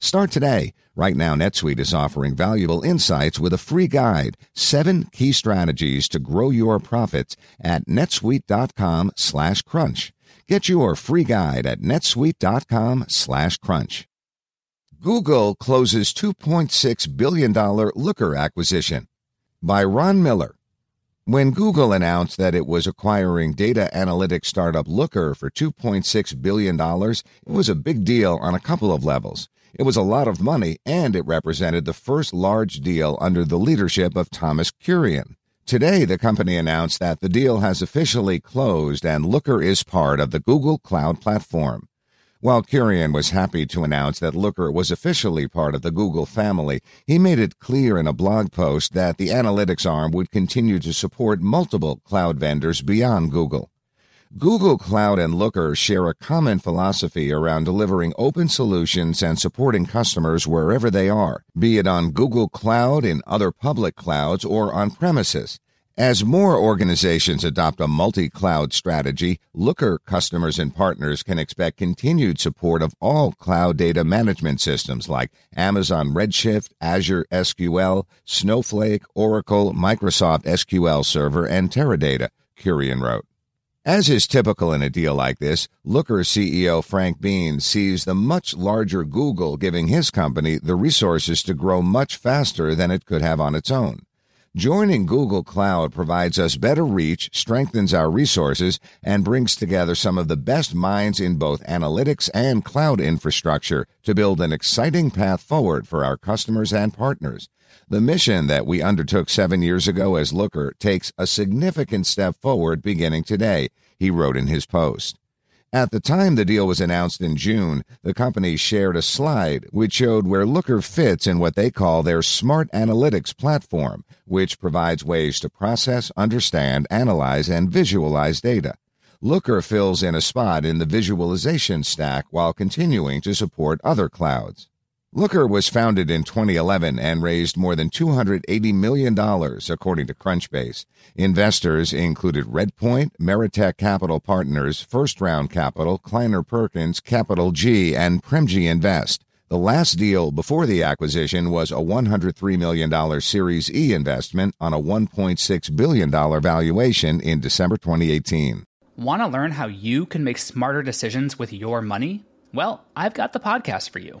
Start today. Right now, NetSuite is offering valuable insights with a free guide, seven key strategies to grow your profits at netsuite.com slash crunch. Get your free guide at netsuite.com slash crunch. Google closes $2.6 billion Looker acquisition by Ron Miller. When Google announced that it was acquiring data analytics startup Looker for $2.6 billion, it was a big deal on a couple of levels. It was a lot of money, and it represented the first large deal under the leadership of Thomas Kurian. Today, the company announced that the deal has officially closed and Looker is part of the Google Cloud Platform. While Kurian was happy to announce that Looker was officially part of the Google family, he made it clear in a blog post that the analytics arm would continue to support multiple cloud vendors beyond Google. Google Cloud and Looker share a common philosophy around delivering open solutions and supporting customers wherever they are, be it on Google Cloud, in other public clouds, or on premises. As more organizations adopt a multi cloud strategy, Looker customers and partners can expect continued support of all cloud data management systems like Amazon Redshift, Azure SQL, Snowflake, Oracle, Microsoft SQL Server, and Teradata, Kurian wrote. As is typical in a deal like this, Looker CEO Frank Bien sees the much larger Google giving his company the resources to grow much faster than it could have on its own. Joining Google Cloud provides us better reach, strengthens our resources, and brings together some of the best minds in both analytics and cloud infrastructure to build an exciting path forward for our customers and partners. The mission that we undertook seven years ago as Looker takes a significant step forward beginning today, he wrote in his post. At the time the deal was announced in June, the company shared a slide which showed where Looker fits in what they call their smart analytics platform, which provides ways to process, understand, analyze, and visualize data. Looker fills in a spot in the visualization stack while continuing to support other clouds. Looker was founded in 2011 and raised more than $280 million, according to Crunchbase. Investors included Redpoint, Meritech Capital Partners, First Round Capital, Kleiner Perkins, Capital G, and Premji Invest. The last deal before the acquisition was a $103 million Series E investment on a $1.6 billion valuation in December 2018. Want to learn how you can make smarter decisions with your money? Well, I've got the podcast for you.